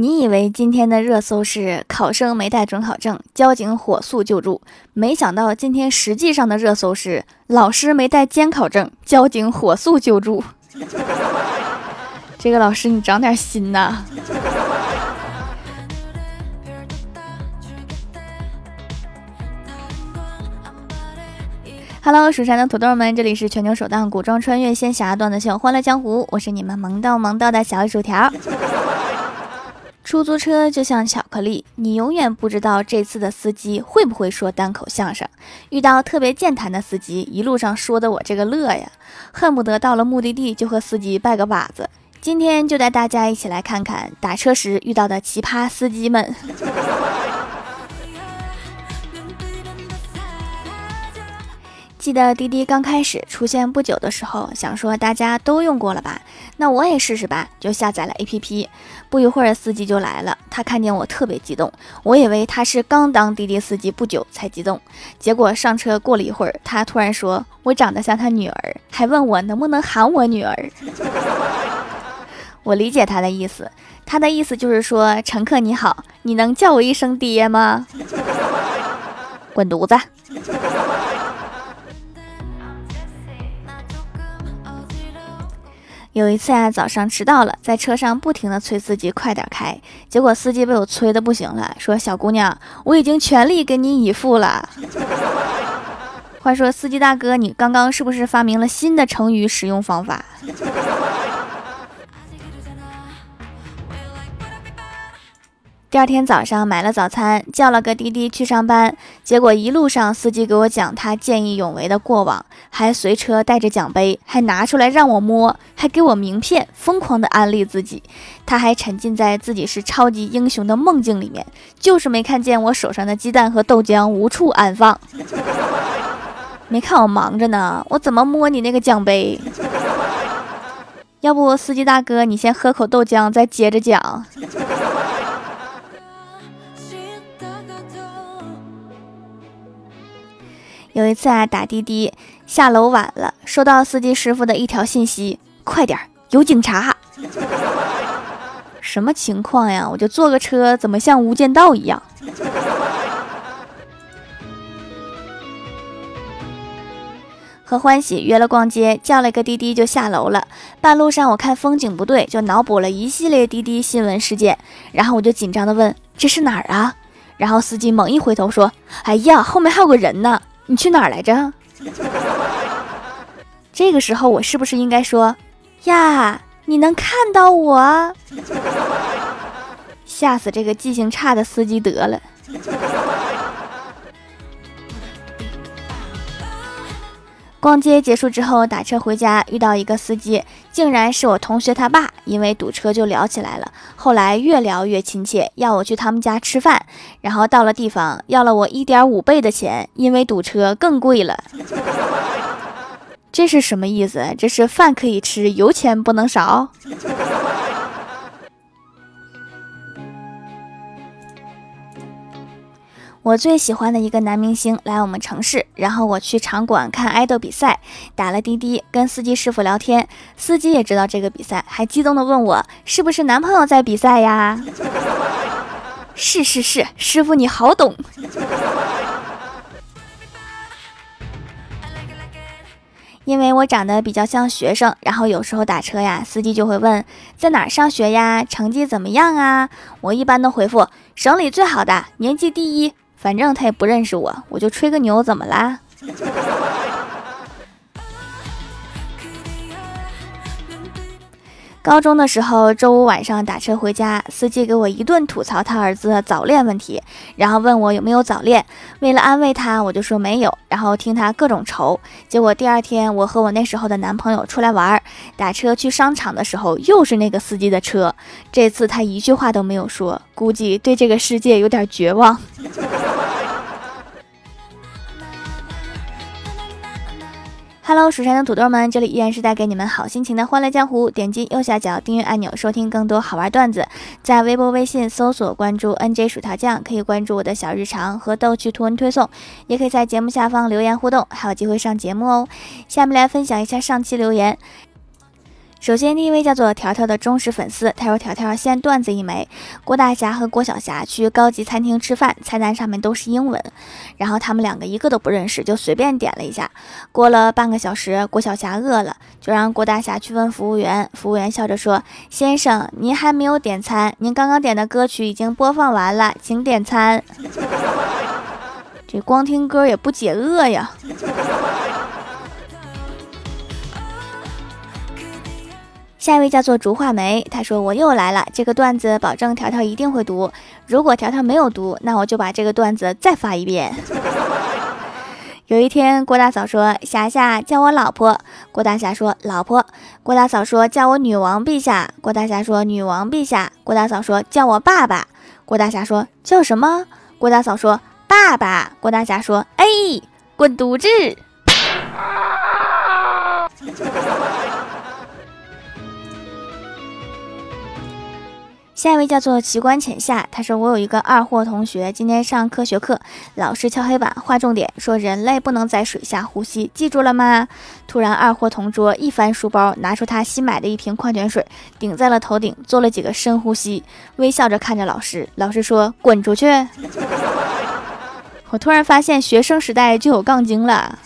你以为今天的热搜是考生没带准考证，交警火速救助？没想到今天实际上的热搜是老师没带监考证，交警火速救助。这个老师，你长点心呐！Hello，蜀山的土豆们，这里是全球首档古装穿越仙侠段子秀《欢乐江湖》，我是你们萌到萌到的小薯条。出租车就像巧克力，你永远不知道这次的司机会不会说单口相声。遇到特别健谈的司机，一路上说的我这个乐呀，恨不得到了目的地就和司机拜个把子。今天就带大家一起来看看打车时遇到的奇葩司机们。记得滴滴刚开始出现不久的时候，想说大家都用过了吧，那我也试试吧，就下载了 APP。不一会儿，司机就来了，他看见我特别激动，我以为他是刚当滴滴司机不久才激动。结果上车过了一会儿，他突然说我长得像他女儿，还问我能不能喊我女儿。我理解他的意思，他的意思就是说乘客你好，你能叫我一声爹吗？滚犊子！有一次啊，早上迟到了，在车上不停的催司机快点开，结果司机被我催的不行了，说：“小姑娘，我已经全力给你以赴了。”话说，司机大哥，你刚刚是不是发明了新的成语使用方法？第二天早上买了早餐，叫了个滴滴去上班。结果一路上司机给我讲他见义勇为的过往，还随车带着奖杯，还拿出来让我摸，还给我名片，疯狂的安利自己。他还沉浸在自己是超级英雄的梦境里面，就是没看见我手上的鸡蛋和豆浆无处安放。没看我忙着呢，我怎么摸你那个奖杯？要不司机大哥，你先喝口豆浆，再接着讲。有一次啊，打滴滴下楼晚了，收到司机师傅的一条信息：“快点，有警察！” 什么情况呀？我就坐个车，怎么像无间道一样？和欢喜约了逛街，叫了个滴滴就下楼了。半路上我看风景不对，就脑补了一系列滴滴新闻事件，然后我就紧张的问：“这是哪儿啊？”然后司机猛一回头说：“哎呀，后面还有个人呢。”你去哪儿来着？这个时候我是不是应该说呀？你能看到我？吓死这个记性差的司机得了。逛街结束之后，打车回家遇到一个司机，竟然是我同学他爸。因为堵车就聊起来了，后来越聊越亲切，要我去他们家吃饭。然后到了地方，要了我一点五倍的钱，因为堵车更贵了。这是什么意思？这是饭可以吃，油钱不能少。我最喜欢的一个男明星来我们城市，然后我去场馆看爱豆比赛，打了滴滴跟司机师傅聊天，司机也知道这个比赛，还激动的问我是不是男朋友在比赛呀？是是是，师傅你好懂。因为我长得比较像学生，然后有时候打车呀，司机就会问在哪儿上学呀，成绩怎么样啊？我一般都回复省里最好的，年级第一。反正他也不认识我，我就吹个牛，怎么啦？高中的时候，周五晚上打车回家，司机给我一顿吐槽他儿子早恋问题，然后问我有没有早恋。为了安慰他，我就说没有，然后听他各种愁。结果第二天，我和我那时候的男朋友出来玩，打车去商场的时候，又是那个司机的车。这次他一句话都没有说，估计对这个世界有点绝望。Hello，蜀山的土豆们，这里依然是带给你们好心情的欢乐江湖。点击右下角订阅按钮，收听更多好玩段子。在微博、微信搜索关注 NJ 薯条酱，可以关注我的小日常和逗趣图文推送，也可以在节目下方留言互动，还有机会上节目哦。下面来分享一下上期留言。首先，第一位叫做条条的忠实粉丝，他说：“条条先段子一枚。郭大侠和郭晓霞去高级餐厅吃饭，菜单上面都是英文，然后他们两个一个都不认识，就随便点了一下。过了半个小时，郭晓霞饿了，就让郭大侠去问服务员。服务员笑着说：‘先生，您还没有点餐，您刚刚点的歌曲已经播放完了，请点餐。’这光听歌也不解饿呀。”下一位叫做竹画眉，他说我又来了，这个段子保证条条一定会读。如果条条没有读，那我就把这个段子再发一遍。有一天，郭大嫂说：“霞霞叫我老婆。”郭大侠说：“老婆。”郭大嫂说：“叫我女王陛下。”郭大侠说：“女王陛下。”郭大嫂说：“叫我爸爸。”郭大侠说：“叫什么？”郭大嫂说：“爸爸。”郭大侠说：“哎，滚犊子！” 下一位叫做奇观浅夏，他说：“我有一个二货同学，今天上科学课，老师敲黑板画重点，说人类不能在水下呼吸，记住了吗？”突然，二货同桌一翻书包，拿出他新买的一瓶矿泉水，顶在了头顶，做了几个深呼吸，微笑着看着老师。老师说：“滚出去！” 我突然发现，学生时代就有杠精了。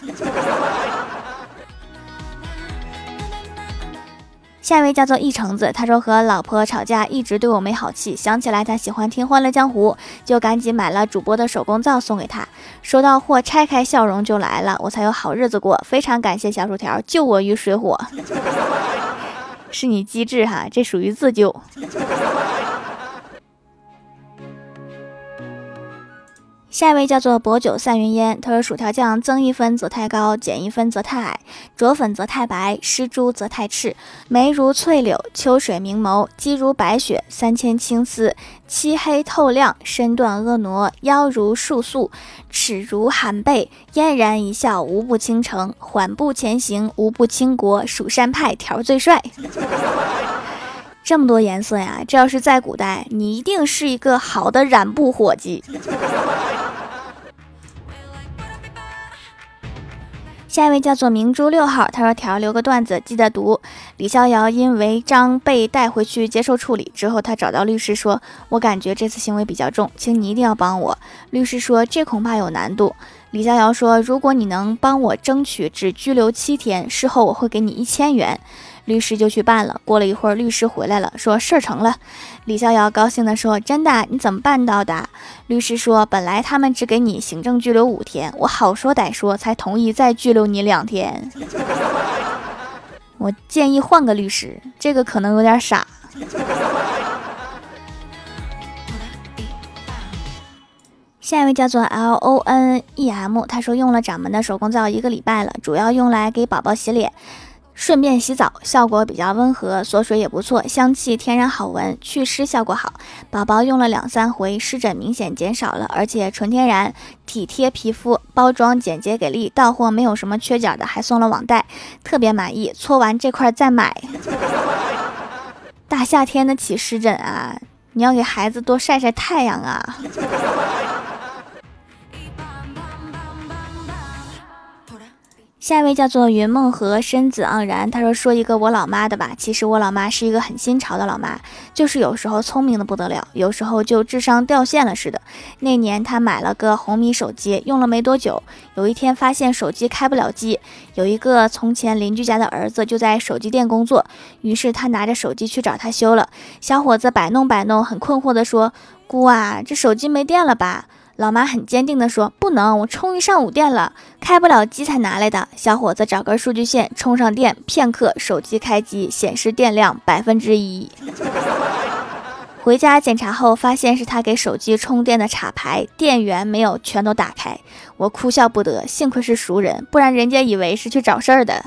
下一位叫做一橙子，他说和老婆吵架一直对我没好气，想起来他喜欢听《欢乐江湖》，就赶紧买了主播的手工皂送给他。收到货拆开，笑容就来了，我才有好日子过。非常感谢小薯条救我于水火，是你机智哈，这属于自救。下一位叫做薄酒散云烟，他说：“薯条酱增一分则太高，减一分则太矮；着粉则太白，施朱则太赤。眉如翠柳，秋水明眸；肌如白雪，三千青丝；漆黑透亮，身段婀娜；腰如束素，齿如含贝；嫣然一笑，无不倾城；缓步前行，无不倾国。蜀山派条最帅。这么多颜色呀！这要是在古代，你一定是一个好的染布伙计。”下一位叫做明珠六号，他说：“条留个段子，记得读。李逍遥因违章被带回去接受处理之后，他找到律师说：‘我感觉这次行为比较重，请你一定要帮我。’律师说：‘这恐怕有难度。’李逍遥说：‘如果你能帮我争取只拘留七天，事后我会给你一千元。’律师就去办了。过了一会儿，律师回来了，说事儿成了。李逍遥高兴地说：“真的？你怎么办到的？”律师说：“本来他们只给你行政拘留五天，我好说歹说才同意再拘留你两天。我建议换个律师，这个可能有点傻。”下一位叫做 L O N E M，他说用了掌门的手工皂一个礼拜了，主要用来给宝宝洗脸。顺便洗澡，效果比较温和，锁水也不错，香气天然好闻，祛湿效果好。宝宝用了两三回，湿疹明显减少了，而且纯天然，体贴皮肤，包装简洁给力，到货没有什么缺角的，还送了网袋，特别满意。搓完这块再买。大夏天的起湿疹啊，你要给孩子多晒晒太阳啊。下一位叫做云梦和身子盎然，他说说一个我老妈的吧。其实我老妈是一个很新潮的老妈，就是有时候聪明的不得了，有时候就智商掉线了似的。那年她买了个红米手机，用了没多久，有一天发现手机开不了机。有一个从前邻居家的儿子就在手机店工作，于是他拿着手机去找他修了。小伙子摆弄摆弄，很困惑的说：“姑啊，这手机没电了吧？”老妈很坚定地说：“不能，我充一上午电了，开不了机才拿来的。”小伙子找根数据线充上电，片刻手机开机，显示电量百分之一。回家检查后，发现是他给手机充电的插排电源没有全都打开，我哭笑不得。幸亏是熟人，不然人家以为是去找事儿的。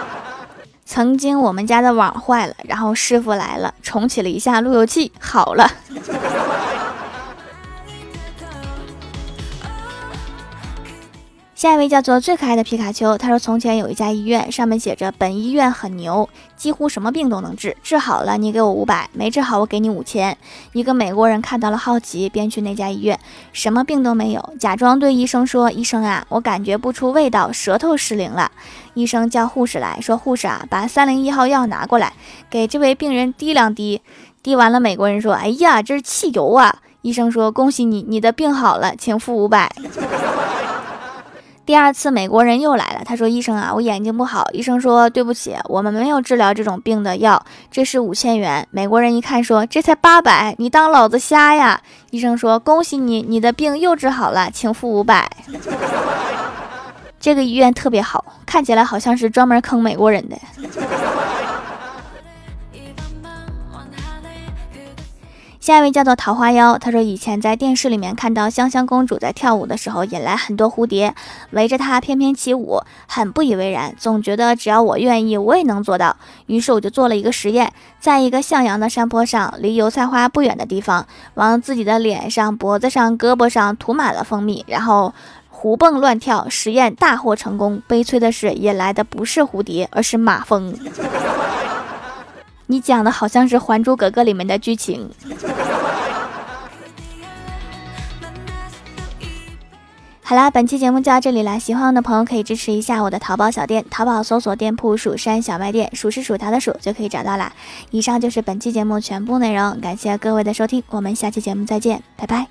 曾经我们家的网坏了，然后师傅来了，重启了一下路由器，好了。下一位叫做最可爱的皮卡丘，他说：“从前有一家医院，上面写着‘本医院很牛，几乎什么病都能治，治好了你给我五百，没治好我给你五千。’一个美国人看到了好奇，便去那家医院，什么病都没有，假装对医生说：‘医生啊，我感觉不出味道，舌头失灵了。’医生叫护士来说：‘护士啊，把三零一号药拿过来，给这位病人滴两滴。’滴完了，美国人说：‘哎呀，这是汽油啊！’医生说：‘恭喜你，你的病好了，请付五百。’”第二次，美国人又来了。他说：“医生啊，我眼睛不好。”医生说：“对不起，我们没有治疗这种病的药，这是五千元。”美国人一看说：“这才八百，你当老子瞎呀？”医生说：“恭喜你，你的病又治好了，请付五百。” 这个医院特别好，看起来好像是专门坑美国人的。下一位叫做桃花妖，他说以前在电视里面看到香香公主在跳舞的时候引来很多蝴蝶围着她翩翩起舞，很不以为然，总觉得只要我愿意，我也能做到。于是我就做了一个实验，在一个向阳的山坡上，离油菜花不远的地方，往自己的脸上、脖子上、胳膊上涂满了蜂蜜，然后胡蹦乱跳。实验大获成功，悲催的是引来的不是蝴蝶，而是马蜂。你讲的好像是《还珠格格》里面的剧情。好啦，本期节目就到这里啦！喜欢我的朋友可以支持一下我的淘宝小店，淘宝搜索店铺“蜀山小卖店”，数是薯条的数就可以找到啦。以上就是本期节目全部内容，感谢各位的收听，我们下期节目再见，拜拜。